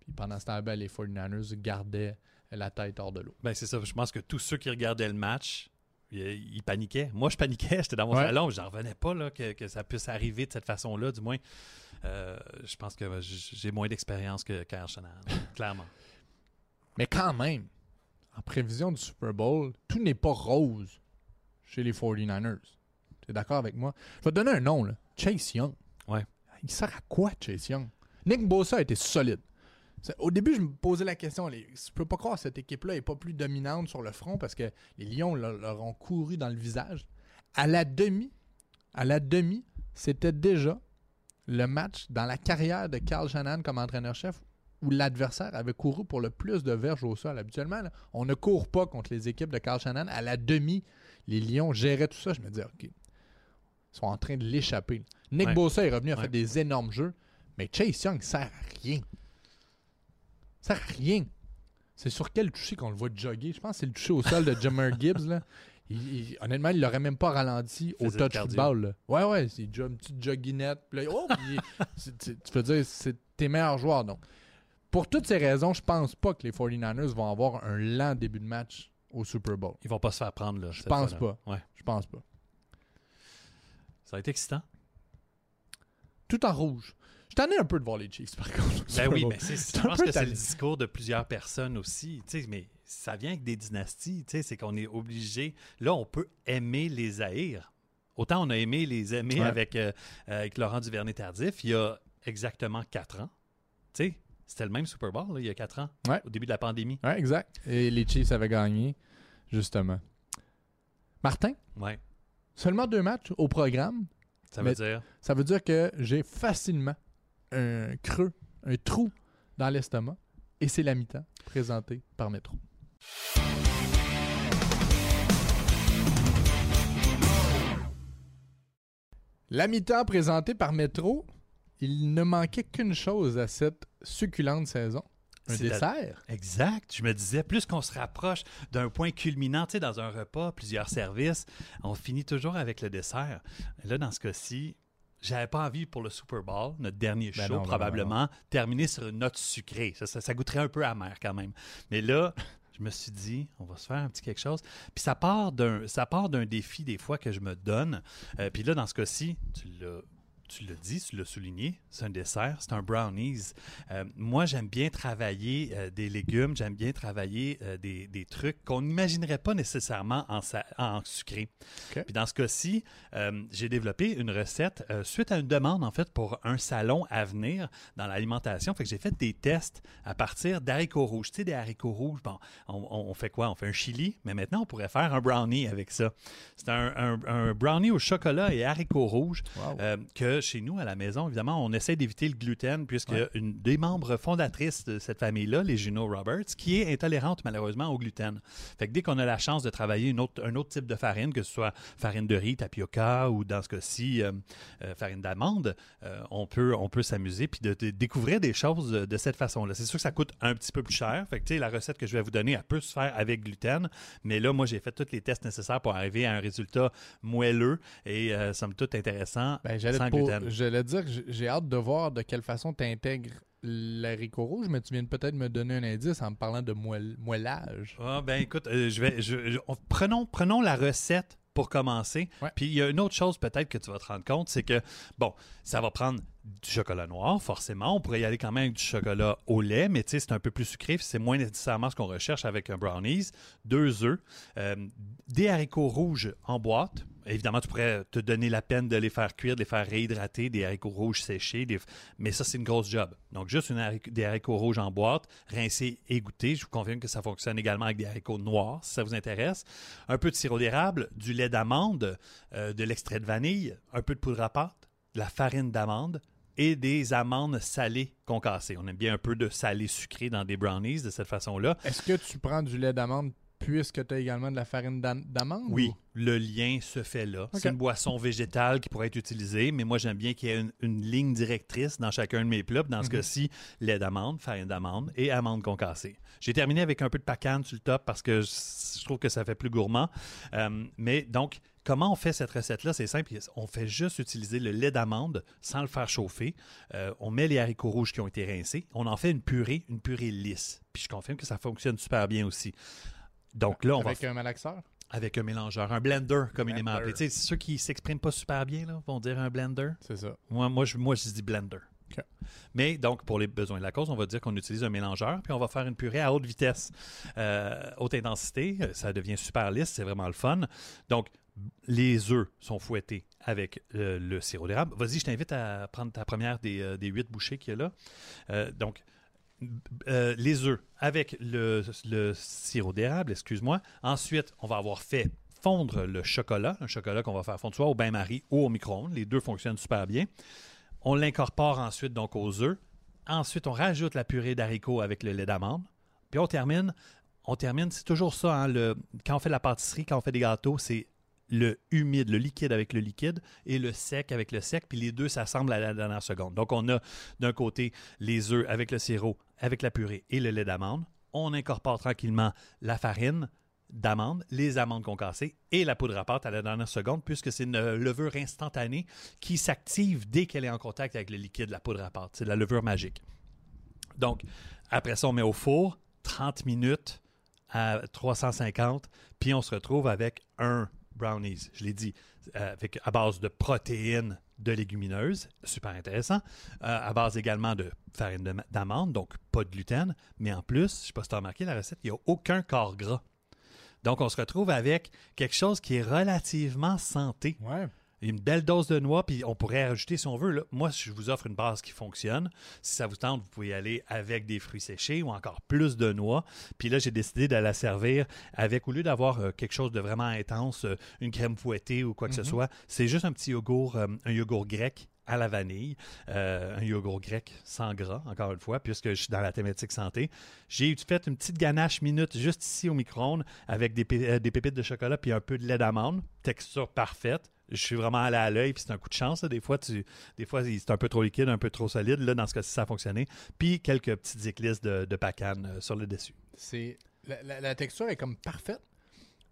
Puis pendant ce temps, ben, les 49ers gardaient la tête hors de l'eau. Ben, c'est ça. Je pense que tous ceux qui regardaient le match, ils, ils paniquaient. Moi, je paniquais. J'étais dans mon Ouais. salon. J'en revenais pas là, que, que ça puisse arriver de cette façon-là, du moins. Euh, je pense que j'ai moins d'expérience que Shanahan, clairement. Mais quand même, en prévision du Super Bowl, tout n'est pas rose chez les 49ers. Tu es d'accord avec moi? Je vais te donner un nom, là. Chase Young. Ouais. Il sert à quoi, Chase Young? Nick Bosa a été solide. Au début, je me posais la question, les, je peux pas croire que cette équipe-là n'est pas plus dominante sur le front parce que les Lions leur, leur ont couru dans le visage. À la demi, à la demi, c'était déjà le match dans la carrière de Carl Shanahan comme entraîneur-chef où l'adversaire avait couru pour le plus de verges au sol. Habituellement, là, on ne court pas contre les équipes de Carl Shanahan. À la demi, les Lions géraient tout ça. Je me disais, OK, ils sont en train de l'échapper. Nick Ouais. Bosa est revenu, a Ouais. fait des énormes jeux, mais Chase Young sert à rien. Ça sert à rien. C'est sur quel toucher qu'on le voit jogger? Je pense que c'est le toucher au sol de Jammer Gibbs. Là. Il- il- honnêtement, il l'aurait même pas ralenti au touch football. là. Ouais, ouais, c'est une petite jogginette. Puis là, oh, puis tu peux dire, c'est tes meilleurs joueurs. Donc, pour toutes ces raisons, je pense pas que les 49ers vont avoir un lent début de match au Super Bowl. Ils vont pas se faire prendre. Là, Je pense fois-là. Ouais. Je pense pas. Ça a été excitant? Tout en rouge. Ai un peu de voir les Chiefs, par contre. Ben oui, mais c'est, je pense que c'est le tanné. discours de plusieurs personnes aussi. Mais ça vient avec des dynasties. C'est qu'on est obligé. Là, on peut aimer les haïr. Autant on a aimé les aimer Ouais. avec, euh, avec Laurent Duvernay-Tardif il y a exactement quatre ans. Tu sais, c'était le même Super Bowl là, il y a quatre ans, Ouais. au début de la pandémie. Ouais, exact. Et les Chiefs avaient gagné, justement. Martin, Ouais. seulement deux matchs au programme. Ça veut dire? Ça veut dire que j'ai facilement un creux, un trou dans l'estomac. Et c'est la mi-temps présentée par Métro. La mi-temps présentée par Métro, il ne manquait qu'une chose à cette succulente saison. Un la- dessert. Exact. Je me disais, plus qu'on se rapproche d'un point culminant, tu sais, dans un repas, plusieurs services, on finit toujours avec le dessert. Là, dans ce cas-ci, j'avais pas envie pour le Super Bowl, notre dernier Ben show, non, ben probablement, terminer sur une note sucrée. Ça, ça, ça goûterait un peu amer quand même. Mais là, je me suis dit, on va se faire un petit quelque chose. Puis ça part d'un, ça part d'un défi des fois que je me donne. Euh, puis là, dans ce cas-ci, tu l'as. Tu l'as dit, tu l'as souligné, c'est un dessert, c'est un brownies. Euh, moi, j'aime bien travailler euh, des légumes, j'aime bien travailler euh, des, des trucs qu'on n'imaginerait pas nécessairement en, en sucré. Puis dans ce cas-ci, j'ai développé une recette suite à une demande, en fait, pour un salon à venir dans l'alimentation. Fait que j'ai fait des tests à partir d'haricots rouges. Tu sais, des haricots rouges, bon, on, fait quoi? On fait un chili, mais maintenant, on pourrait faire un brownie avec ça. C'est un, un- un brownie au chocolat et haricots rouges Wow. euh, que chez nous, à la maison, évidemment, on essaie d'éviter le gluten puisque Ouais. une des membres fondatrices de cette famille-là, les Juno Roberts, qui est intolérante malheureusement au gluten. Fait que dès qu'on a la chance de travailler une autre, un autre type de farine, que ce soit farine de riz, tapioca ou dans ce cas-ci euh, euh, farine d'amande, euh, on peut, on peut s'amuser puis de, de découvrir des choses de, de cette façon-là. C'est sûr que ça coûte un petit peu plus cher. Fait que tu sais, la recette que je vais vous donner, elle peut se faire avec gluten, mais là, moi, j'ai fait tous les tests nécessaires pour arriver à un résultat moelleux et somme toute intéressant Ben, j'allais, te gluten. j'allais dire que j'ai- hâte de voir de quelle façon tu intègres l'haricot rouge, mais tu viens peut-être me donner un indice en me parlant de moelle- moellage. Ah, ben écoute, euh, je vais, je- je- on- prenons, prenons la recette pour commencer. Ouais. Puis il y a une autre chose peut-être que tu vas te rendre compte, c'est que, bon, ça va prendre du chocolat noir, forcément. On pourrait y aller quand même avec du chocolat au lait, mais tu sais, c'est un peu plus sucré. C'est moins nécessairement ce qu'on recherche avec un brownies. Deux œufs, euh, des haricots rouges en boîte. Évidemment, tu pourrais te donner la peine de les faire cuire, de les faire réhydrater, des haricots rouges séchés, mais ça, c'est une grosse job. Donc, juste des haricots rouges en boîte, rincés et goûtés. Je vous confirme que ça fonctionne également avec des haricots noirs, si ça vous intéresse. Un peu de sirop d'érable, du lait d'amande, euh, de l'extrait de vanille, un peu de poudre à pâte, de la farine d'amande et des amandes salées concassées. On aime bien un peu de salé sucré dans des brownies de cette façon-là. Est-ce que tu prends du lait d'amande puisque tu as également de la farine d'am- d'amande? Oui, ou- le lien se fait là. C'est une boisson végétale qui pourrait être utilisée, mais moi j'aime bien qu'il y ait une, une ligne directrice dans chacun de mes plats. Dans ce Mhm. cas-ci, lait d'amande, farine d'amande et amande concassée. J'ai terminé avec un peu de pacane sur le top parce que je, je trouve que ça fait plus gourmand. Euh, mais donc, comment on fait cette recette-là? C'est simple. On fait juste utiliser le lait d'amande sans le faire chauffer. Euh, on met les haricots rouges qui ont été rincés. On en fait une purée, une purée lisse. Puis je confirme que ça fonctionne super bien aussi. Donc là, on va Avec un malaxeur? avec un mélangeur, un blender communément Blender. appelé. Tu sais, ceux qui s'expriment pas super bien là, vont dire un blender. C'est ça. Moi, moi, je, moi, je dis blender. OK. Mais donc, pour les besoins de la cause, on va dire qu'on utilise un mélangeur, puis on va faire une purée à haute vitesse, euh, haute intensité. Ça devient super lisse, c'est vraiment le fun. Donc, les œufs sont fouettés avec euh, le sirop d'érable. Vas-y, je t'invite à prendre ta première des, euh, des huit bouchées qu'il y a là. Donc, euh, les œufs avec le, sirop d'érable, excuse-moi. Ensuite, on va avoir fait fondre le chocolat, un chocolat qu'on va faire fondre soit au bain-marie ou au micro-ondes. Les deux fonctionnent super bien. On l'incorpore ensuite donc aux œufs. Ensuite, on rajoute la purée d'haricots avec le lait d'amande. Puis on termine. On termine, c'est toujours ça, hein, quand on fait la pâtisserie, quand on fait des gâteaux, c'est le humide, le liquide avec le liquide et le sec avec le sec, puis les deux s'assemblent à la dernière seconde. Donc, on a d'un côté les œufs avec le sirop, avec la purée et le lait d'amande. On incorpore tranquillement la farine d'amande, les amandes concassées et la poudre à pâte à la dernière seconde, puisque c'est une levure instantanée qui s'active dès qu'elle est en contact avec le liquide, la poudre à pâte. C'est la levure magique. Donc, après ça, on met au four 30 minutes à 350, puis on se retrouve avec un brownies. Je l'ai dit, euh, à base de protéines de légumineuses, super intéressant, euh, à base également de farine de- d'amande, donc pas de gluten, mais en plus, je ne sais pas si tu as remarqué la recette, il n'y a aucun corps gras. Donc, on se retrouve avec quelque chose qui est relativement santé. Ouais. Une belle dose de noix, puis on pourrait rajouter si on veut. là. Moi, je vous offre une base qui fonctionne. Si ça vous tente, vous pouvez y aller avec des fruits séchés ou encore plus de noix. Puis là, j'ai décidé de la servir avec, au lieu d'avoir euh, quelque chose de vraiment intense, euh, une crème fouettée ou quoi que ce Mhm. soit, c'est juste un petit yogourt, euh, un yogourt grec à la vanille, euh, un yogourt grec sans gras, encore une fois, puisque je suis dans la thématique santé. J'ai fait une petite ganache minute juste ici au micro-ondes avec des, euh, des pépites de chocolat puis un peu de lait d'amande. Texture parfaite. Je suis vraiment allé à l'œil, puis c'est un coup de chance. là. Des fois, tu, des fois c'est un peu trop liquide, un peu trop solide. Là, dans ce cas-ci, ça a fonctionné. Puis quelques petites éclisses de, de pacane euh, sur le dessus. C'est la, la- la texture est comme parfaite.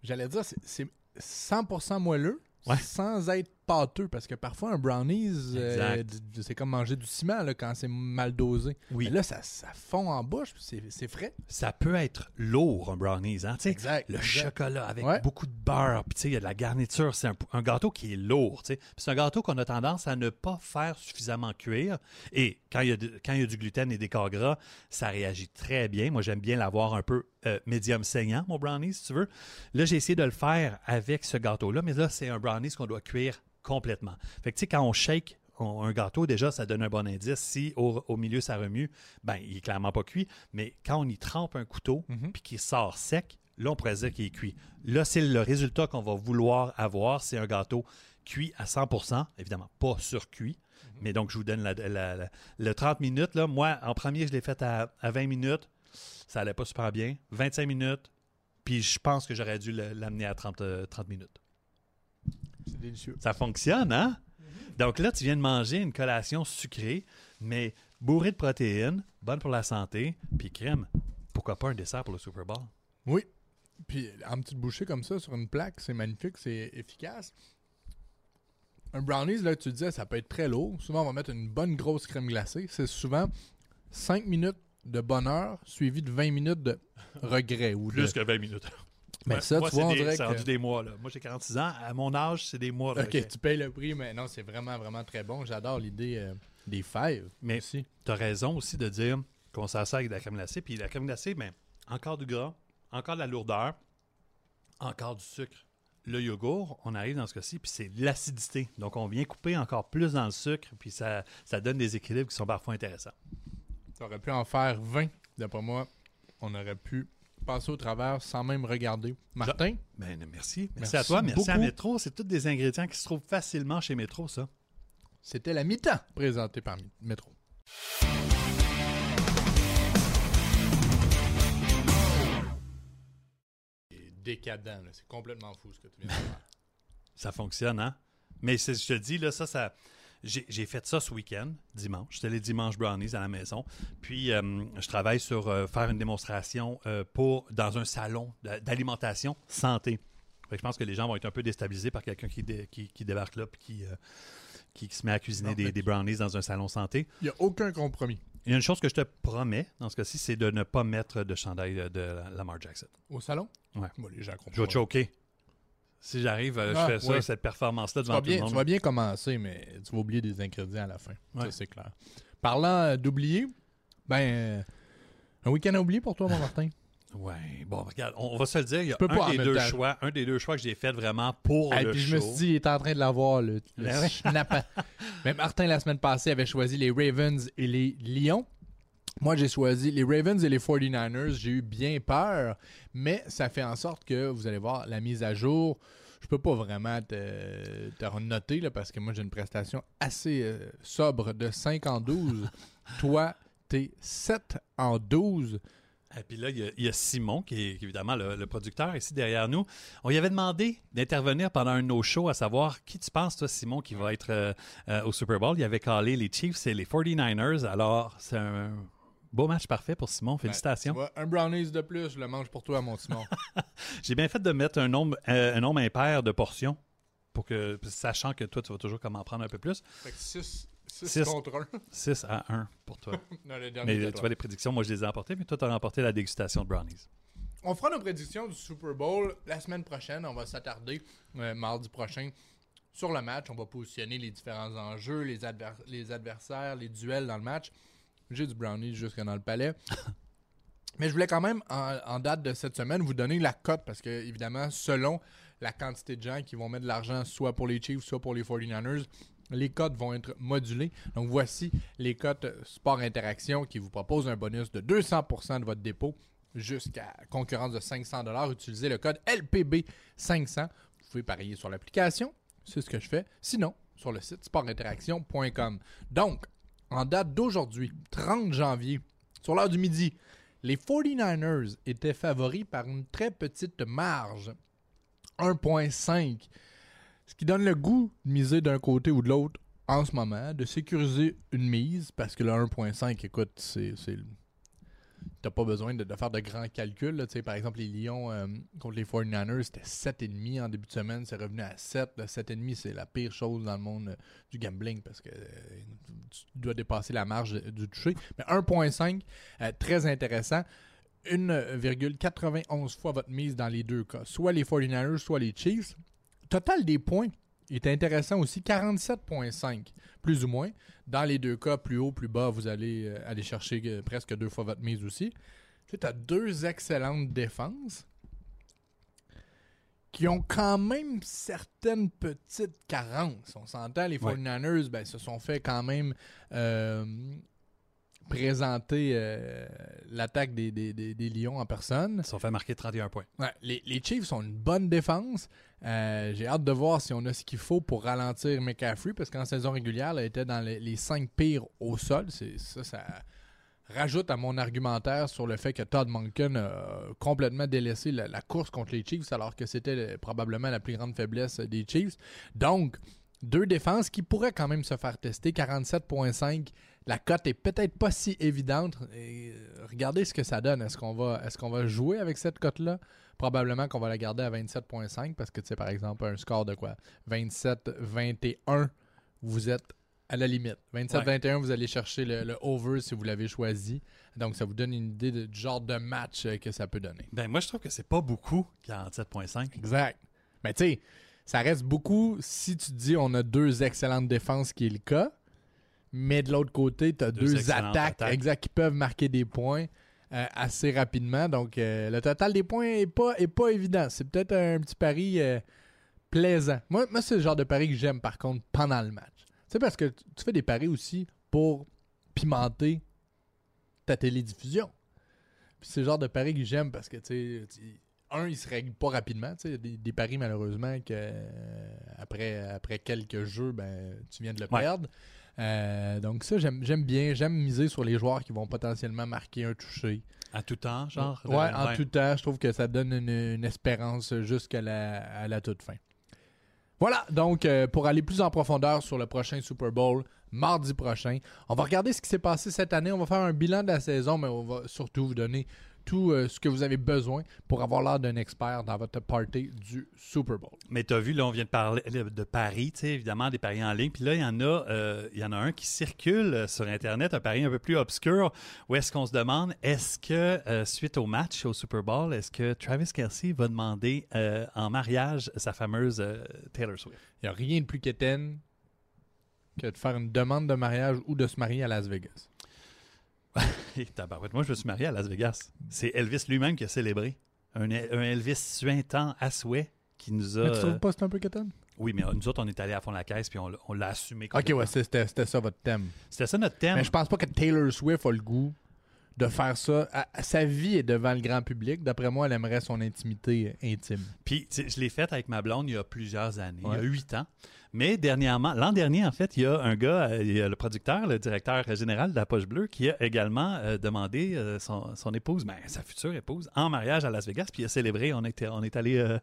J'allais dire, c'est- c'est 100% moelleux Ouais. sans être pâteux. Parce que parfois, un brownies, euh, c'est comme manger du ciment là, quand c'est mal dosé. Oui. Mais là, ça, ça fond en bouche, c'est c'est frais. Ça peut être lourd, un brownies. Hein? Exact. Le exact. chocolat avec Ouais. beaucoup de beurre, puis il y a de la garniture. C'est un, un gâteau qui est lourd, c'est un gâteau qu'on a tendance à ne pas faire suffisamment cuire. Et quand il y a, de- quand il y a du gluten et des corps gras, ça réagit très bien. Moi, j'aime bien l'avoir un peu euh, médium saignant, mon brownie, si tu veux. Là, j'ai essayé de le faire avec ce gâteau-là, mais là, c'est un brownie qu'on doit cuire complètement. Fait que tu sais, quand on shake on- un gâteau, déjà, ça donne un bon indice. Si au, au milieu, ça remue, ben, il est clairement pas cuit. Mais quand on y trempe un couteau, Mhm. puis qu'il sort sec, là, on pourrait dire qu'il est cuit. Là, c'est le résultat qu'on va vouloir avoir. C'est un gâteau cuit à 100 évidemment pas surcuit. Mais donc, je vous donne la- la- la- le 30 minutes. Là. Moi, en premier, je l'ai fait à, à 20 minutes. Ça allait pas super bien. 25 minutes. Puis je pense que j'aurais dû l'amener à 30, euh, 30 minutes. C'est délicieux. Ça fonctionne, hein? Donc là, tu viens de manger une collation sucrée, mais bourrée de protéines, bonne pour la santé, puis crème. Pourquoi pas un dessert pour le Super Bowl? Oui. Puis en petite bouchée comme ça sur une plaque, c'est magnifique, c'est efficace. Un brownies, là, tu disais, ça peut être très lourd. Souvent, on va mettre une bonne grosse crème glacée. C'est souvent 5 minutes de bonheur suivi de 20 minutes de regret. Ou de... que 20 minutes. Mais Ouais, ça, moi, tu vois, on des- dirait c'est que- rendu des mois. Là. Moi, j'ai 46 ans. À mon âge, c'est des mois. là, Ok, tu payes le prix, mais non, c'est vraiment, vraiment très bon. J'adore l'idée euh, des fèves. Mais tu as raison aussi de dire qu'on s'en sert avec de la crème glacée. Puis la crème glacée, ben, encore du gras, encore de la lourdeur, encore du sucre. Le yogourt, on arrive dans ce cas-ci, puis c'est l'acidité. Donc, on vient couper encore plus dans le sucre, puis ça, ça donne des équilibres qui sont parfois intéressants. Tu aurais pu en faire 20. D'après moi, on aurait pu passer au travers sans même regarder. Martin, Ben, merci. Merci, Merci à toi. Merci à. Métro. C'est tous des ingrédients qui se trouvent facilement chez Métro, ça. C'était la mi-temps présentée par Métro. C'est décadent, c'est complètement fou ce que tu viens de faire. Ça fonctionne, hein? Mais c'est- je te dis, là, ça, ça. J'ai fait ça ce week-end, dimanche. J'étais les dimanches brownies à la maison. Puis, euh, je travaille sur euh, faire une démonstration euh, pour dans un salon d'a- d'alimentation santé. Fait que je pense que les gens vont être un peu déstabilisés par quelqu'un qui, dé- qui, qui débarque là puis qui, qui, qui se met à cuisiner Non, des, brownies dans un salon santé. Il n'y a aucun compromis. Il y a une chose que je te promets dans ce cas-ci, c'est de ne pas mettre de chandail de, Lamar Jackson. Au salon? Ouais. Bon, les gens comprennent. Je vais choquer. Si j'arrive, euh, Ah, je fais ça, ouais. cette performance-là devant tout le bien, monde. tu vas bien commencer, mais tu vas oublier des ingrédients à la fin. Ça, Ouais. c'est clair. Parlant euh, d'oublier, ben, euh, un week-end à oublier pour toi, mon Martin? Ouais, bon, regarde, on, va se le dire, il y a pas un des deux choix, un des deux choix que j'ai fait vraiment pour le puis show. je me suis dit, il est en train de l'avoir, le, le Ben. Mais Martin, la semaine passée, avait choisi les Ravens et les Lions. Moi, j'ai choisi les Ravens et les 49ers. J'ai eu bien peur, mais ça fait en sorte que, vous allez voir, la mise à jour, je peux pas vraiment te, te renoter, là, parce que moi, j'ai une prestation assez euh, sobre de 5 en 12. Toi, t'es 7 en 12. Et puis là, il y, a, il y a Simon, qui est, évidemment le, le producteur ici derrière nous. On lui avait demandé d'intervenir pendant un de nos shows, à savoir qui tu penses, toi, Simon, qui va être euh, euh, au Super Bowl. Il avait calé les Chiefs et les 49ers. Alors, c'est un beau match parfait pour Simon. Félicitations. Tu vois, un brownies de plus, je le mange pour toi, mon Simon. J'ai bien fait de mettre un nombre, euh, un nombre impair de portions, pour que, sachant que toi, tu vas toujours comme en prendre un peu plus. fait que 6 Six. contre 1. 6 à 1 pour toi. Non, le dernier, mais tu toi. vois, les prédictions, moi, je les ai emportées, mais toi, tu as remporté la dégustation de brownies. On fera nos prédictions du Super Bowl la semaine prochaine. On va s'attarder euh, mardi prochain sur le match. On va positionner les différents enjeux, les, adver- les adversaires, les duels dans le match. J'ai du brownie jusque dans le palais. Mais je voulais quand même, en, en date de cette semaine, vous donner la cote parce que, évidemment, selon la quantité de gens qui vont mettre de l'argent soit pour les Chiefs, soit pour les 49ers, les cotes vont être modulées. Donc, voici les cotes Sport Interaction qui vous proposent un bonus de 200% de votre dépôt jusqu'à concurrence de 500 Utilisez le code LPB500. Vous pouvez parier sur l'application. C'est ce que je fais. Sinon, sur le site sportinteraction.com. Donc, en date d'aujourd'hui, 30 janvier, sur l'heure du midi, les 49ers étaient favoris par une très petite marge. 1.5. Ce qui donne le goût de miser d'un côté ou de l'autre en ce moment, de sécuriser une mise, parce que le 1.5, écoute, c'est. Pas besoin de, faire de grands calculs. Par exemple, les Lions euh, contre les 49ers, c'était 7,5 en début de semaine. C'est revenu à 7. Le 7,5, c'est la pire chose dans le monde euh, du gambling parce que euh, tu dois dépasser la marge du toucher. Mais 1,5, euh, très intéressant. 1,91 fois votre mise dans les deux cas. Soit les 49ers, soit les Chiefs. Total des points est intéressant aussi. 47,5 plus ou moins. Dans les deux cas, plus haut, plus bas, vous allez euh, aller chercher euh, presque deux fois votre mise aussi. Tu as deux excellentes défenses qui ont quand même certaines petites carences. On s'entend, les Ouais. 49ers ben, se sont fait quand même euh, présenter euh, l'attaque des, des- des- des Lions en personne. Ils se sont fait marquer 31 points. Ouais, les, les Chiefs ont une bonne défense. Euh, J'ai hâte de voir si on a ce qu'il faut pour ralentir McCaffrey, parce qu'en saison régulière, elle était dans les, cinq pires au sol. Ça, ça rajoute à mon argumentaire sur le fait que Todd Monken a complètement délaissé la, course contre les Chiefs, alors que c'était le- probablement la plus grande faiblesse des Chiefs. Donc, deux défenses qui pourraient quand même se faire tester. 47.5. La cote est peut-être pas si évidente. Euh, regardez ce que ça donne. Est-ce qu'on va, est qu'on va jouer avec cette cote-là? Probablement qu'on va la garder à 27.5 parce que, tu sais, par exemple, un score de quoi? 27-21, vous êtes à la limite. 27-21, vous allez chercher le, le over si vous l'avez choisi. Donc, ça vous donne une idée de- du genre de match euh, que ça peut donner. Ben, moi, je trouve que c'est pas beaucoup, 47,5. Exact. Mais tu sais, ça reste beaucoup si tu dis on a deux excellentes défenses qui est le cas, mais de l'autre côté, tu as Deux attaques, attaques. exact qui peuvent marquer des points euh, assez rapidement. Donc euh, le total des points est pas, est pas évident. C'est peut-être un petit pari euh, plaisant. Moi, moi c'est le genre de pari que j'aime par contre pendant le match. Sais, parce que tu fais des paris aussi pour pimenter ta télédiffusion. Puis c'est le genre de pari que j'aime parce que, tu sais, un, il se règle pas rapidement. tu sais, Des, des paris, malheureusement, que euh, après, après quelques jeux, ben, tu viens de le Ouais. perdre. Euh, donc ça, j'aime bien. J'aime miser sur les joueurs qui vont potentiellement marquer un touché. À tout temps, genre. Ouais, en tout temps, je trouve que ça donne une, une espérance jusqu'à la, à la toute fin. Voilà, donc euh, pour aller plus en profondeur sur le prochain Super Bowl, mardi prochain, on va regarder ce qui s'est passé cette année. On va faire un bilan de la saison, mais on va surtout vous donner tout euh, ce que vous avez besoin pour avoir l'air d'un expert dans votre party du Super Bowl. Mais tu as vu, là, on vient de parler de paris, tu sais, évidemment, des paris en ligne. Puis là, il y en a euh, y en a un qui circule euh, sur Internet, un pari un peu plus obscur, où est-ce qu'on se demande, est-ce que, euh, suite au match, au Super Bowl, est-ce que Travis Kelsey va demander en mariage sa fameuse Taylor Swift? Il n'y a rien de plus quétaine que de faire une demande de mariage ou de se marier à Las Vegas. Et tabarouette, moi, je me suis marié à Las Vegas. C'est Elvis lui-même qui a célébré. Un, un Elvis suintant à souhait qui nous a... Mais tu euh, trouves pas que c'est un peu quétaine? oui, mais euh, nous autres, on est allés à fond de la caisse puis on, l'a- on l'a assumé. Ok, ouais, c'était c'était ça votre thème. C'était ça notre thème. Mais je pense pas que Taylor Swift a le goût de faire ça. À- à- sa vie est devant le grand public. D'après moi, elle aimerait son intimité intime. Puis, je l'ai faite avec ma blonde il y a plusieurs années, il y a huit ans. Mais dernièrement, l'an dernier, en fait, il y a un gars, euh, il y a le producteur, le directeur général de la Poche Bleue, qui a également euh, demandé euh, son, son épouse, ben, sa future épouse, en mariage à Las Vegas. Puis il a célébré. On, était, on est allé, euh,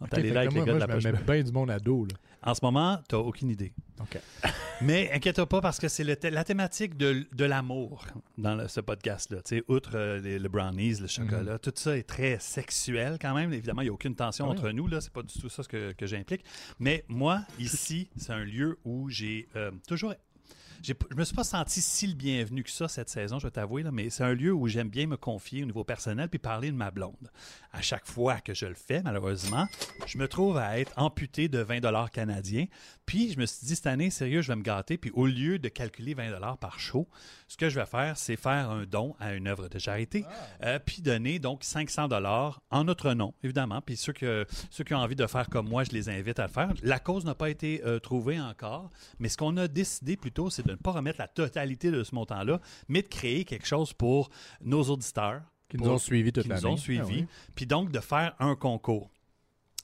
on est allé là avec moi, les gars moi, de la je Poche Bleue. bien du monde à dos. Là. En ce moment, tu n'as aucune idée. Ok. Mais inquiète pas parce que c'est la thématique de, de l'amour dans le- ce podcast-là. Tu sais, outre euh, les, le brownies, le chocolat, tout ça est très sexuel quand même. Évidemment, il n'y a aucune tension Oui. entre nous. là. C'est pas du tout ça ce que, que j'implique. Mais moi, ici, c'est un lieu où j'ai euh, toujours. Je me suis pas senti si le bienvenu que ça cette saison, je vais t'avouer, mais c'est un lieu où j'aime bien me confier au niveau personnel puis parler de ma blonde. À chaque fois que je le fais, malheureusement, je me trouve à être amputé de 20 dollars canadiens. Puis je me suis dit cette année, sérieux, je vais me gâter. Puis au lieu de calculer 20 dollars par show, ce que je vais faire, c'est faire un don à une œuvre de charité, euh, puis donner donc 500 dollars en notre nom, évidemment. Puis ceux, que, ceux qui ont envie de faire comme moi, je les invite à le faire. La cause n'a pas été euh, trouvée encore, mais ce qu'on a décidé plutôt, c'est de ne pas remettre la totalité de ce montant-là, mais de créer quelque chose pour nos auditeurs. Qui nous pour- ont suivis toute qui nous l'année. ont Ah suivis, oui. puis donc de faire un concours.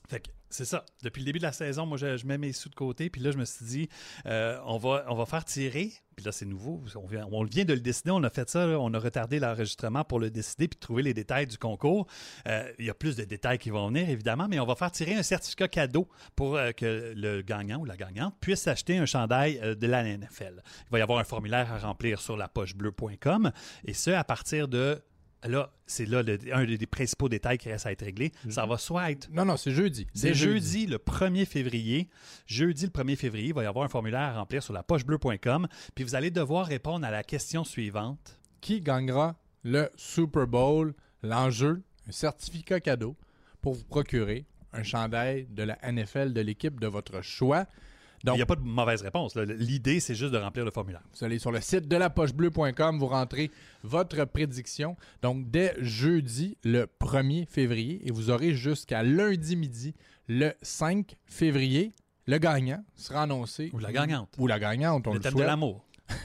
Fait que c'est ça. Depuis le début de la saison, moi, je, mets mes sous de côté, puis là, je me suis dit, euh, on, va, faire tirer. Puis là, c'est nouveau. On vient, de le décider. On a fait ça. on a retardé l'enregistrement pour le décider puis trouver les détails du concours. Euh, il y a plus de détails qui vont venir, évidemment, mais on va faire tirer un certificat cadeau pour euh, que le gagnant ou la gagnante puisse acheter un chandail de la NFL. Il va y avoir un formulaire à remplir sur lapochebleu.com et ce, à partir de Là, c'est là le- un des principaux détails qui reste à être réglé. Ça va soit être Non, non, c'est jeudi. c'est jeudi le 1er février. Jeudi le 1er février, il va y avoir un formulaire à remplir sur la pochebleu.com. Puis vous allez devoir répondre à la question suivante. Qui gagnera le Super Bowl? L'enjeu, un certificat cadeau pour vous procurer un chandail de la NFL de l'équipe de votre choix. Il Donc, n'y a pas de mauvaise réponse. L'idée, c'est juste de remplir le formulaire. Vous allez sur le site de la pochebleu.com, vous rentrez votre prédiction. Donc, dès jeudi, le 1er février, et vous aurez jusqu'à lundi midi, le 5 février, le gagnant sera annoncé. Ou la gagnante. Ou la gagnante, on le le de l'amour.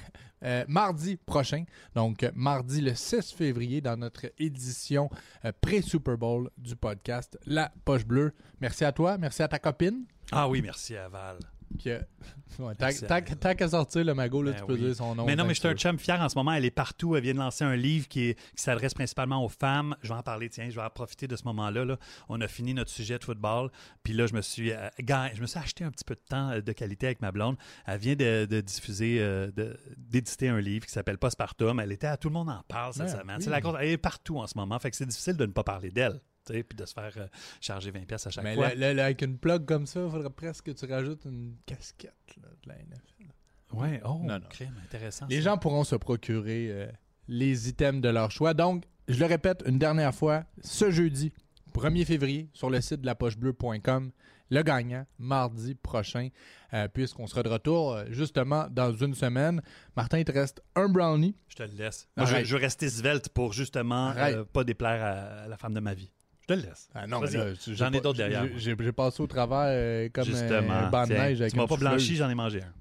Euh, mardi prochain, donc euh, mardi le 6 février, dans notre édition euh, pré-Super Bowl du podcast La Poche Bleue. Merci à toi, merci à ta copine. Ah oui, merci à Val. Qui a- Ouais, Tant qu'à sortir le magot, là, Ben tu peux oui. dire son nom. Mais non, mais que je suis un chum fier en ce moment. Elle est partout. Elle vient de lancer un livre qui, s'adresse principalement aux femmes. Je vais en parler, tiens, je vais en profiter de ce moment-là. là. On a fini notre sujet de football. Puis là, je me suis euh, je me suis acheté un petit peu de temps euh, de qualité avec ma blonde. Elle vient de, de diffuser, euh, d'éditer un livre qui s'appelle Postpartum. Elle était à Tout le monde en parle cette Ah, semaine. oui. C'est la cause- elle est partout en ce moment. Fait que c'est difficile de ne pas parler d'elle. Puis de se faire euh, charger 20$ pièces à chaque Mais fois. le- avec une plug comme ça, il faudrait presque que tu rajoutes une casquette là, de la NFL. Ouais, oh, Non, non. crème, intéressant. Les ça. gens pourront se procurer euh, les items de leur choix. Donc, je le répète une dernière fois, ce jeudi, 1er février, sur le site de la pochebleu.com, le gagnant, mardi prochain, euh, puisqu'on sera de retour euh, justement dans une semaine. Martin, il te reste un brownie. Je te le laisse. Moi, je, je veux rester svelte pour justement pas déplaire à la femme de ma vie. Je te le laisse. Ah non, J'en ai d'autres derrière j'ai- passé au travers euh, comme Justement. un banc de tiens, neige avec tu m'as pas blanchi, j'en ai mangé un.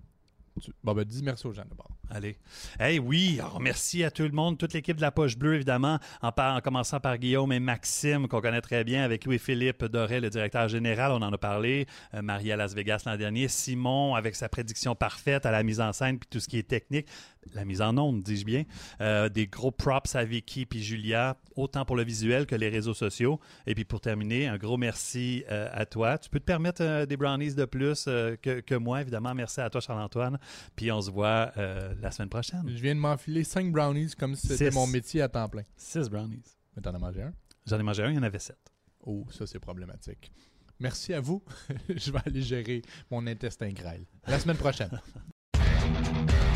Tu- Bon, ben, dis merci aux gens d'abord. Allez. Hey, oui, merci à tout le monde, toute l'équipe de la Poche Bleue, évidemment, en, en commençant par Guillaume et Maxime, qu'on connaît très bien, avec Louis-Philippe Doré, le directeur général, on en a parlé, euh, Marie à Las Vegas l'an dernier, Simon avec sa prédiction parfaite à la mise en scène, puis tout ce qui est technique, la mise en onde, dis-je bien, Euh, des gros props à Vicky puis Julia, autant pour le visuel que les réseaux sociaux. Et puis pour terminer, un gros merci euh, à toi. Tu peux te permettre euh, des brownies de plus que, que moi, évidemment. Merci à toi, Charles-Antoine. Puis on se voit la semaine prochaine. Je viens de m'enfiler 5 brownies comme si c'était mon métier à temps plein. Six brownies. Mais t'en as mangé un? J'en ai mangé un, il y en avait sept. Oh, ça c'est problématique. Merci à vous. je vais aller gérer mon intestin grêle. La semaine prochaine.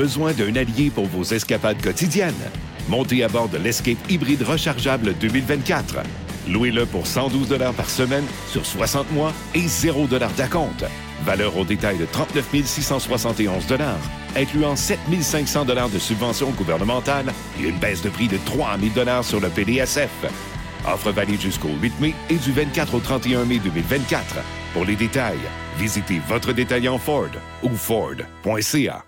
Besoin d'un allié pour vos escapades quotidiennes? Montez à bord de l'Escape hybride rechargeable 2024. Louez-le pour 112 par semaine sur 60 mois et 0 d'acompte. Valeur au détail de 39 671 incluant 7 500 de subventions gouvernementales et une baisse de prix de 3 000 sur le PDSF. Offre valide jusqu'au 8 mai et du 24 au 31 mai 2024. Pour les détails, visitez votre détaillant Ford ou Ford.ca.